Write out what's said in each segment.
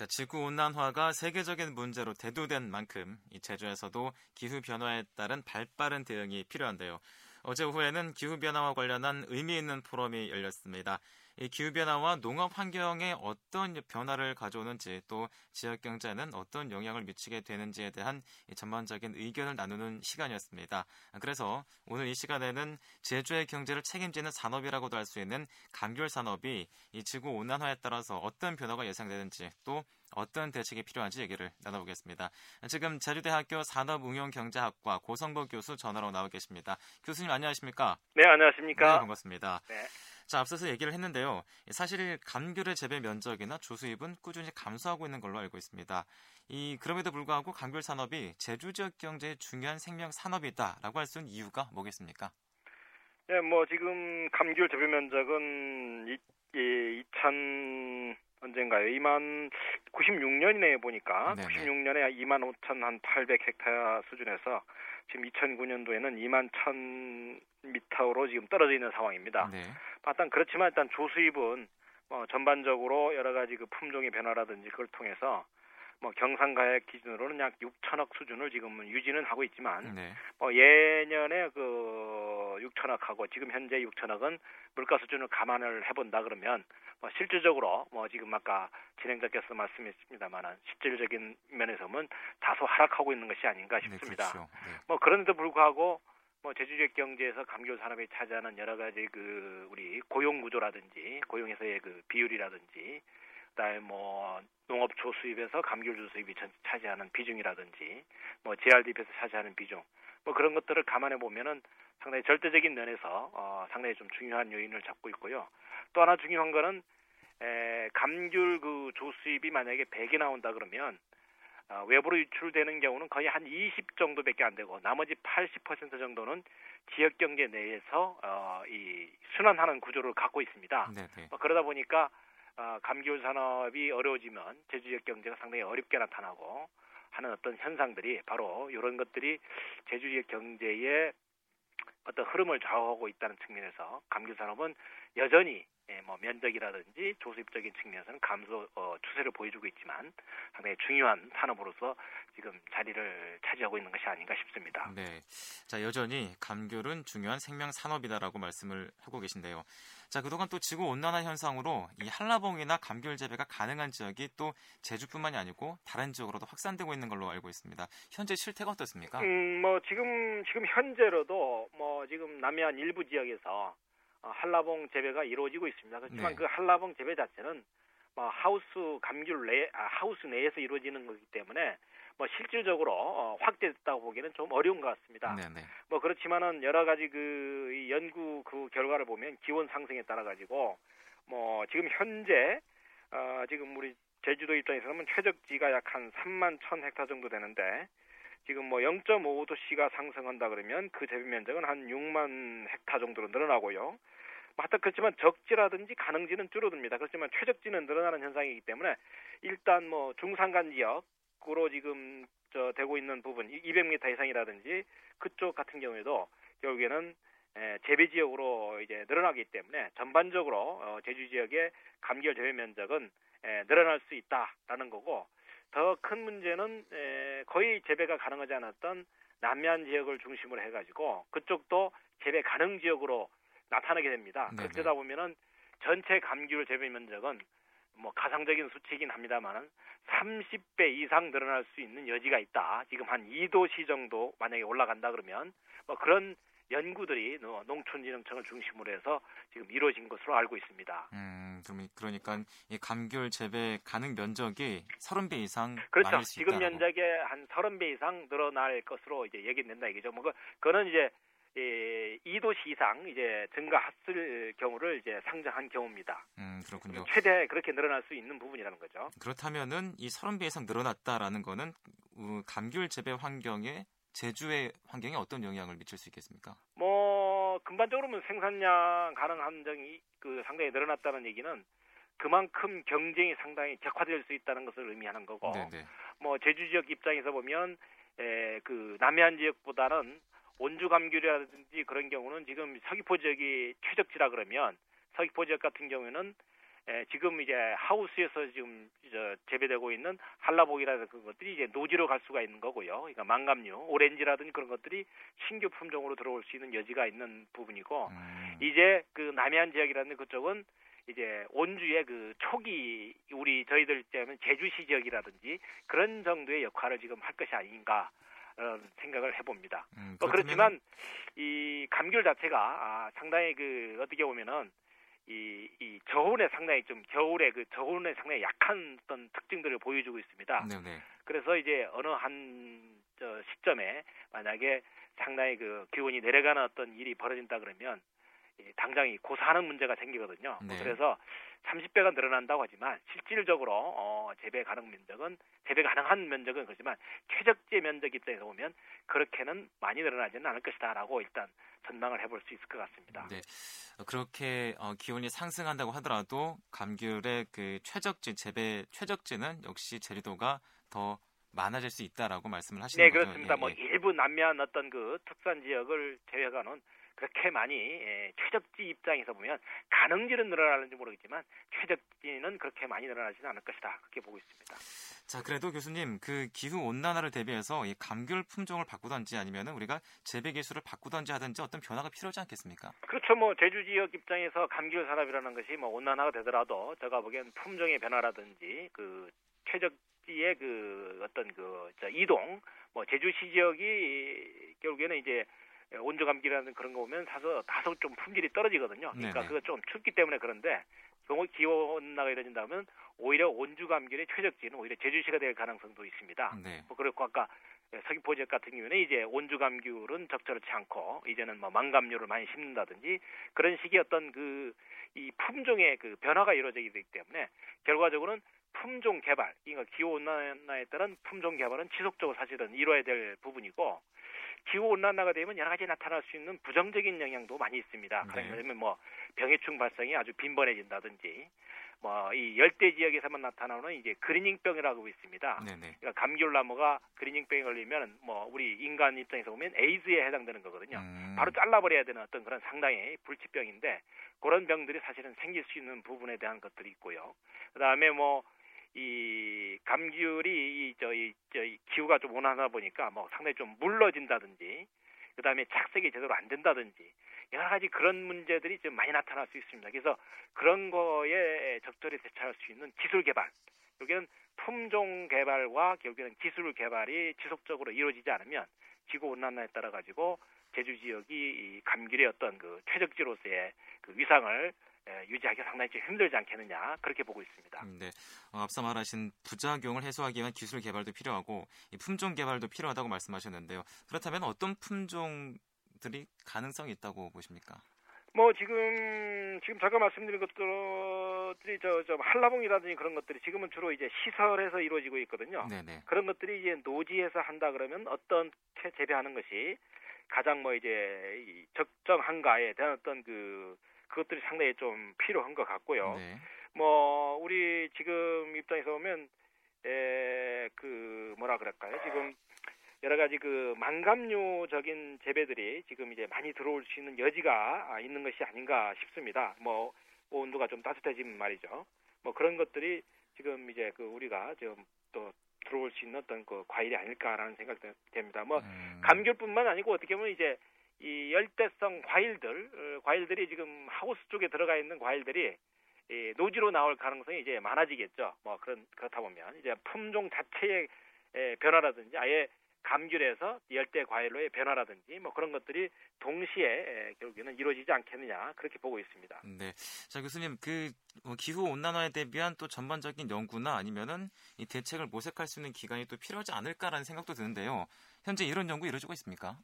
자, 지구 온난화가 세계적인 문제로 대두된 만큼 이 제주에서도 기후 변화에 따른 발빠른 대응이 필요한데요. 어제 오후에는 기후 변화와 관련한 의미 있는 포럼이 열렸습니다. 이 기후변화와 농업 환경에 어떤 변화를 가져오는지 또 지역 경제는 어떤 영향을 미치게 되는지에 대한 전반적인 의견을 나누는 시간이었습니다. 그래서 오늘 이 시간에는 제주의 경제를 책임지는 산업이라고도 할 수 있는 감귤 산업이 이 지구 온난화에 따라서 어떤 변화가 예상되는지 또 어떤 대책이 필요한지 얘기를 나눠보겠습니다. 지금 제주대학교 산업응용경제학과 고성보 교수 전화로 나와 계십니다. 교수님 안녕하십니까? 네, 안녕하십니까? 네, 반갑습니다. 네. 자, 앞서서 얘기를 했는데요. 사실 감귤의 재배 면적이나 주수입은 꾸준히 감소하고 있는 걸로 알고 있습니다. 이 그럼에도 불구하고 감귤 산업이 제주 지역 경제의 중요한 생명 산업이다라고 할 수 있는 이유가 뭐겠습니까? 네, 뭐 지금 감귤 재배 면적은 이, 이2000 언젠가요? 2만 96년에 보니까 네네. 96년에 2만 5천 한 800헥타야 수준에서 지금 2009년도에는 2만 1천 미터로 지금 떨어져 있는 상황입니다. 네. 일단 그렇지만 일단 조수입은 뭐 전반적으로 여러 가지 그 품종의 변화라든지 그걸 통해서 뭐 경상가액 기준으로는 약 6천억 수준을 지금은 유지는 하고 있지만 네. 뭐 예년에 그 6천억하고 지금 현재 6천억은 물가 수준을 감안을 해본다 그러면 뭐 실질적으로 뭐 지금 아까 진행자께서 말씀했습니다만은 실질적인 면에서 는 다소 하락하고 있는 것이 아닌가 네, 싶습니다. 네, 그렇죠. 네. 뭐 그런데도 불구하고 뭐 제주 지역 경제에서 감귤 산업이 차지하는 여러 가지 그 우리 고용 구조라든지 고용에서의 그 비율이라든지 그다음에 뭐 농업 조수입에서 감귤 조수입이 차지하는 비중이라든지 뭐 JRDP에서 차지하는 비중 뭐 그런 것들을 감안해 보면은 상당히 절대적인 면에서 어 상당히 좀 중요한 요인을 잡고 있고요. 또 하나 중요한 거는 에 감귤 그 조수입이 만약에 100이 나온다 그러면 어, 외부로 유출되는 경우는 거의 한 20 정도밖에 안 되고 나머지 80% 정도는 지역 경제 내에서 어, 이 순환하는 구조를 갖고 있습니다. 어, 그러다 보니까 어, 감귤 산업이 어려워지면 제주 지역 경제가 상당히 어렵게 나타나고 하는 어떤 현상들이 바로 이런 것들이 제주 지역 경제의 어떤 흐름을 좌우하고 있다는 측면에서 감귤 산업은 여전히 예, 뭐 면적이라든지 조수입적인 측면에서는 감소 어, 추세를 보여주고 있지만 상당히 중요한 산업으로서 지금 자리를 차지하고 있는 것이 아닌가 싶습니다. 네, 자 여전히 감귤은 중요한 생명 산업이다라고 말씀을 하고 계신데요. 자 그동안 또 지구 온난화 현상으로 이 한라봉이나 감귤 재배가 가능한 지역이 또 제주뿐만이 아니고 다른 지역으로도 확산되고 있는 걸로 알고 있습니다. 현재 실태가 어떻습니까? 음, 뭐 지금 지금 현재로도 뭐 지금 남해안 일부 지역에서 어, 한라봉 재배가 이루어지고 있습니다. 그렇지만 네. 그 한라봉 재배 자체는 뭐 하우스 감귤 내 아, 하우스 내에서 이루어지는 거기 때문에 뭐 실질적으로 어, 확대됐다고 보기에는 좀 어려운 것 같습니다. 네네. 네. 뭐 그렇지만은 여러 가지 그 연구 그 결과를 보면 기온 상승에 따라 가지고 뭐 지금 현재 어 지금 우리 제주도 입장에서는 최적지가 약 한 3만 1천 헥타 정도 되는데 지금 뭐 0.5도씨가 상승한다 그러면 그 재배 면적은 한 6만 헥타 정도로 늘어나고요. 하여튼 그렇지만 적지라든지 가능지는 줄어듭니다. 그렇지만 최적지는 늘어나는 현상이기 때문에 일단 뭐 중산간 지역으로 지금 저 되고 있는 부분 200m 이상이라든지 그쪽 같은 경우에도 결국에는 에, 재배 지역으로 이제 늘어나기 때문에 전반적으로 어, 제주 지역의 감귤 재배 면적은 에, 늘어날 수 있다라는 거고 더 큰 문제는 에, 거의 재배가 가능하지 않았던 남해안 지역을 중심으로 해가지고 그쪽도 재배 가능 지역으로 나타나게 됩니다. 네네. 되다 보면은 전체 감귤 재배 면적은 뭐 가상적인 수치이긴 합니다만은 30배 이상 늘어날 수 있는 여지가 있다. 지금 한 2도시 정도 만약에 올라간다 그러면 뭐 그런 연구들이 농촌진흥청을 중심으로 해서 지금 이루어진 것으로 알고 있습니다. 음, 그러니까 이 감귤 재배 가능 면적이 30배 이상 그렇죠. 지금 면적의 한 30배 이상 늘어날 것으로 이제 얘기된다 이거죠. 뭐 그, 그거는 이제 예, 2도시 이상 이제 증가했을 경우를 이제 상정한 경우입니다. 음, 그렇군요. 최대 그렇게 늘어날 수 있는 부분이라는 거죠. 그렇다면은 이 30배 이상 늘어났다라는 거는 어, 감귤 재배 환경에 제주의 환경에 어떤 영향을 미칠 수 있겠습니까? 뭐 근반적으로는 생산량 가능 함정이 그 상당히 늘어났다는 얘기는 그만큼 경쟁이 상당히 격화될 수 있다는 것을 의미하는 거고, 네네. 뭐 제주 지역 입장에서 보면 에, 그 남해안 지역보다는 온주 감귤이라든지 그런 경우는 지금 서귀포 지역이 최적지라 그러면 서귀포 지역 같은 경우에는 에, 지금 이제 하우스에서 지금 저 재배되고 있는 한라봉이라는 그런 것들이 이제 노지로 갈 수가 있는 거고요. 그러니까 망감류, 오렌지라든지 그런 것들이 신규 품종으로 들어올 수 있는 여지가 있는 부분이고 음. 이제 그 남해안 지역이라는 그쪽은 이제 원주의 그 초기 우리 저희들 때는 제주시 지역이라든지 그런 정도의 역할을 지금 할 것이 아닌가 생각을 해봅니다. 음, 어, 그렇지만 이 감귤 자체가 아, 상당히 그 어떻게 보면은 이, 이 저온에 상당히 좀 겨울에 그 저온에 상당히 약한 어떤 특징들을 보여주고 있습니다. 네네. 네. 그래서 이제 어느 한 저 시점에 만약에 상당히 그 기온이 내려가는 어떤 일이 벌어진다 그러면 당장 이 고사하는 문제가 생기거든요. 네. 그래서 30배가 늘어난다고 하지만 실질적으로 어, 재배 가능 면적은 재배 가능한 면적은 그렇지만 최적재 면적 입장에서 보면 그렇게는 많이 늘어나지는 않을 것이다라고 일단 전망을 해볼 수 있을 것 같습니다. 네, 그렇게 어, 기온이 상승한다고 하더라도 감귤의 그 최적지 재배 최적지는 역시 제리도가 더 많아질 수 있다라고 말씀을 하시는 네, 거죠? 네, 그렇습니다. 예, 뭐 예. 일부 남미안 어떤 그 특산 지역을 제외하고는 그렇게 많이 예, 최적지 입장에서 보면 가능질은 늘어나는지 모르겠지만 최적지는 그렇게 많이 늘어나지는 않을 것이다 그렇게 보고 있습니다. 자 그래도 교수님 그 기후 온난화를 대비해서 이 감귤 품종을 바꾸던지 아니면은 우리가 재배 기술을 바꾸던지 하든지 어떤 변화가 필요하지 않겠습니까? 그렇죠. 뭐 제주 지역 입장에서 감귤 산업이라는 것이 뭐 온난화가 되더라도 제가 보기엔 품종의 변화라든지 그 최적지의 그 어떤 그 이동 뭐 제주시 지역이 결국에는 이제 예, 온조 감기라는 그런 거 보면 사서 다소 좀 품질이 떨어지거든요. 그러니까 네네. 그거 좀 춥기 때문에 그런데 경우 기온나가 이뤄진다면 오히려 온주 감귤의 최적지는 오히려 제주시가 될 가능성도 있습니다. 네. 뭐 그리고 아까 서귀포 지역 같은 경우에는 이제 온주 감귤은 적절치 않고 이제는 뭐 망감류를 많이 심는다든지 그런 식의 어떤 그 이 품종의 그 변화가 이루어지게 되기 때문에 결과적으로는 품종 개발, 그러니까 기후 온난화에 따른 품종 개발은 지속적으로 사실은 이루어야 될 부분이고 기후 온난화가 되면 여러 가지 나타날 수 있는 부정적인 영향도 많이 있습니다. 네. 그러면 뭐 병해충 발생이 아주 빈번해진다든지 뭐 이 열대 지역에서만 나타나는 이제 그리닝병이라고 있습니다. 네 네. 그러니까 감귤나무가 그리닝병에 걸리면 뭐 우리 인간 입장에서 보면 에이즈에 해당되는 거거든요. 음. 바로 잘라버려야 되는 어떤 그런 상당히 불치병인데 그런 병들이 사실은 생길 수 있는 부분에 대한 것들이 있고요. 그다음에 뭐 이 감귤이 이 저이 저이 기후가 좀 온화하다 보니까 뭐 상당히 좀 물러진다든지 그다음에 착색이 제대로 안 된다든지 여러 가지 그런 문제들이 좀 많이 나타날 수 있습니다. 그래서 그런 거에 적절히 대처할 수 있는 기술 개발 여기는 품종 개발과 결국에는 기술 개발이 지속적으로 이루어지지 않으면 지구 온난화에 따라 가지고 제주 지역이 이 감귤의 어떤 그 최적지로서의 그 위상을 예, 유지하기 상당히 좀 힘들지 않겠느냐 그렇게 보고 있습니다. 음, 네, 어, 앞서 말하신 부작용을 해소하기 위한 기술 개발도 필요하고 품종 개발도 필요하다고 말씀하셨는데요. 그렇다면 어떤 품종들이 가능성이 있다고 보십니까? 뭐 지금 지금 잠깐 말씀드린 것들이 저, 저 한라봉이라든지 그런 것들이 지금은 주로 이제 시설에서 이루어지고 있거든요. 네네. 그런 것들이 이제 노지에서 한다 그러면 어떻게 재배하는 것이 가장 뭐 이제 적정한가에 대한 어떤 그 그것들이 상당히 좀 필요한 것 같고요. 네. 뭐 우리 지금 입장에서 보면 에 그 뭐라 그럴까요? 지금 여러 가지 그 망감류적인 재배들이 지금 이제 많이 들어올 수 있는 여지가 있는 것이 아닌가 싶습니다. 뭐 온도가 좀 따뜻해지면 말이죠. 뭐 그런 것들이 지금 이제 그 우리가 지금 또 들어올 수 있는 어떤 그 과일이 아닐까라는 생각이 됩니다. 뭐 음. 감귤뿐만 아니고 어떻게 보면 이제 이 열대성 과일들, 어, 과일들이 지금 하우스 쪽에 들어가 있는 과일들이 이 노지로 나올 가능성이 이제 많아지겠죠. 뭐 그런 그렇다 보면 이제 품종 자체의 변화라든지 아예 감귤에서 열대 과일로의 변화라든지 뭐 그런 것들이 동시에 결국에는 이루어지지 않겠느냐 그렇게 보고 있습니다. 네, 자 교수님 그뭐 기후 온난화에 대비한 또 전반적인 연구나 아니면은 이 대책을 모색할 수 있는 기간이 또 필요하지 않을까라는 생각도 드는데요. 현재 이런 연구 이루어지고 있습니까?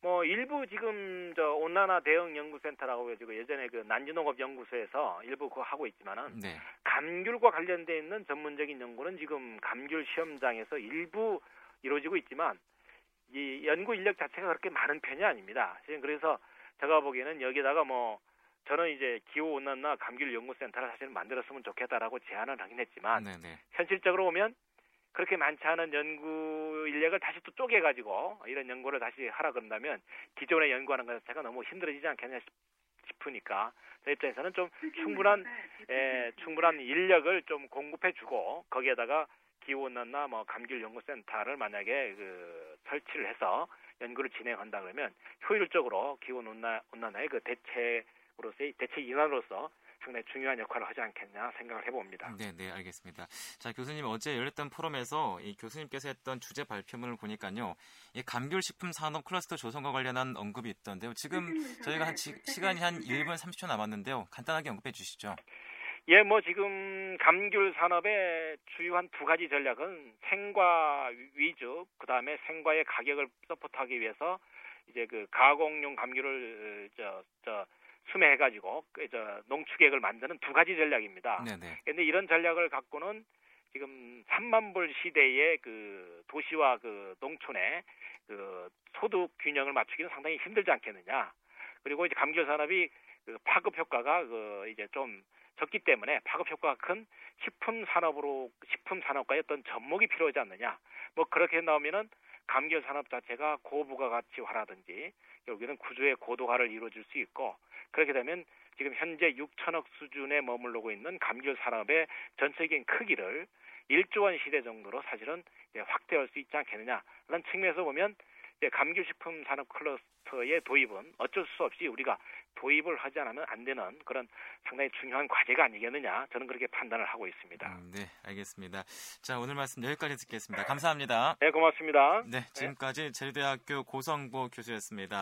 뭐 일부 지금 저 온난화 대응 연구센터라고 해가지고 예전에 그 난주농업 연구소에서 일부 그거 하고 있지만은 네. 감귤과 관련돼 있는 전문적인 연구는 지금 감귤 시험장에서 일부 이루어지고 있지만 이 연구 인력 자체가 그렇게 많은 편이 아닙니다. 지금 그래서 제가 보기에는 여기다가 뭐 저는 이제 기후 온난화 감귤 연구센터를 사실 만들었으면 좋겠다라고 제안을 하긴 했지만 네네. 네. 현실적으로 보면 그렇게 많지 않은 연구 인력을 다시 또 쪼개가지고 이런 연구를 다시 하라 그런다면 기존에 연구하는 것 자체가 너무 힘들어지지 않겠냐 싶으니까 저희 입장에서는 좀 충분한 에, 충분한 인력을 좀 공급해주고 거기에다가 기후온난화 뭐 감귤 연구센터를 만약에 그 설치를 해서 연구를 진행한다 그러면 효율적으로 기후 온난 온난화의 그 대책으로서의 대책 인환으로서 상당히 중요한 역할을 하지 않겠냐 생각을 해봅니다. 네, 네, 알겠습니다. 자, 교수님 어제 열렸던 포럼에서 이 교수님께서 했던 주제 발표문을 보니까요, 이 감귤식품 산업 클러스터 조성과 관련한 언급이 있던데요. 지금 저희가 한 지, 시간이 한 1분 30초 남았는데요. 간단하게 언급해 주시죠. 예, 뭐 지금 감귤 산업의 주요한 두 가지 전략은 생과 위주, 그 다음에 생과의 가격을 서포트하기 위해서 이제 그 가공용 감귤을 저, 저 수매해가지고 그저 농축액을 만드는 두 가지 전략입니다. 네네. 근데 이런 전략을 갖고는 지금 3만 불 시대의 그 도시와 그 농촌의 그 소득 균형을 맞추기는 상당히 힘들지 않겠느냐. 그리고 이제 감귤 산업이 그 파급 효과가 그 이제 좀 적기 때문에 파급 효과가 큰 식품 산업으로 식품 산업과의 어떤 접목이 필요하지 않느냐. 뭐 그렇게 나오면은 감귤 산업 자체가 고부가가치화라든지 결국에는 구조의 고도화를 이루어질 수 있고 그렇게 되면 지금 현재 6천억 수준에 머물러고 있는 감귤 산업의 전체적인 크기를 1조 원 시대 정도로 사실은 확대할 수 있지 않겠느냐라는 측면에서 보면 감귤식품 산업 클러스터의 도입은 어쩔 수 없이 우리가 도입을 하지 않으면 안 되는 그런 상당히 중요한 과제가 아니겠느냐 저는 그렇게 판단을 하고 있습니다. 음, 네, 알겠습니다. 자, 오늘 말씀 여기까지 듣겠습니다. 감사합니다. 네, 고맙습니다. 네, 지금까지 제주대학교 고성보 교수였습니다.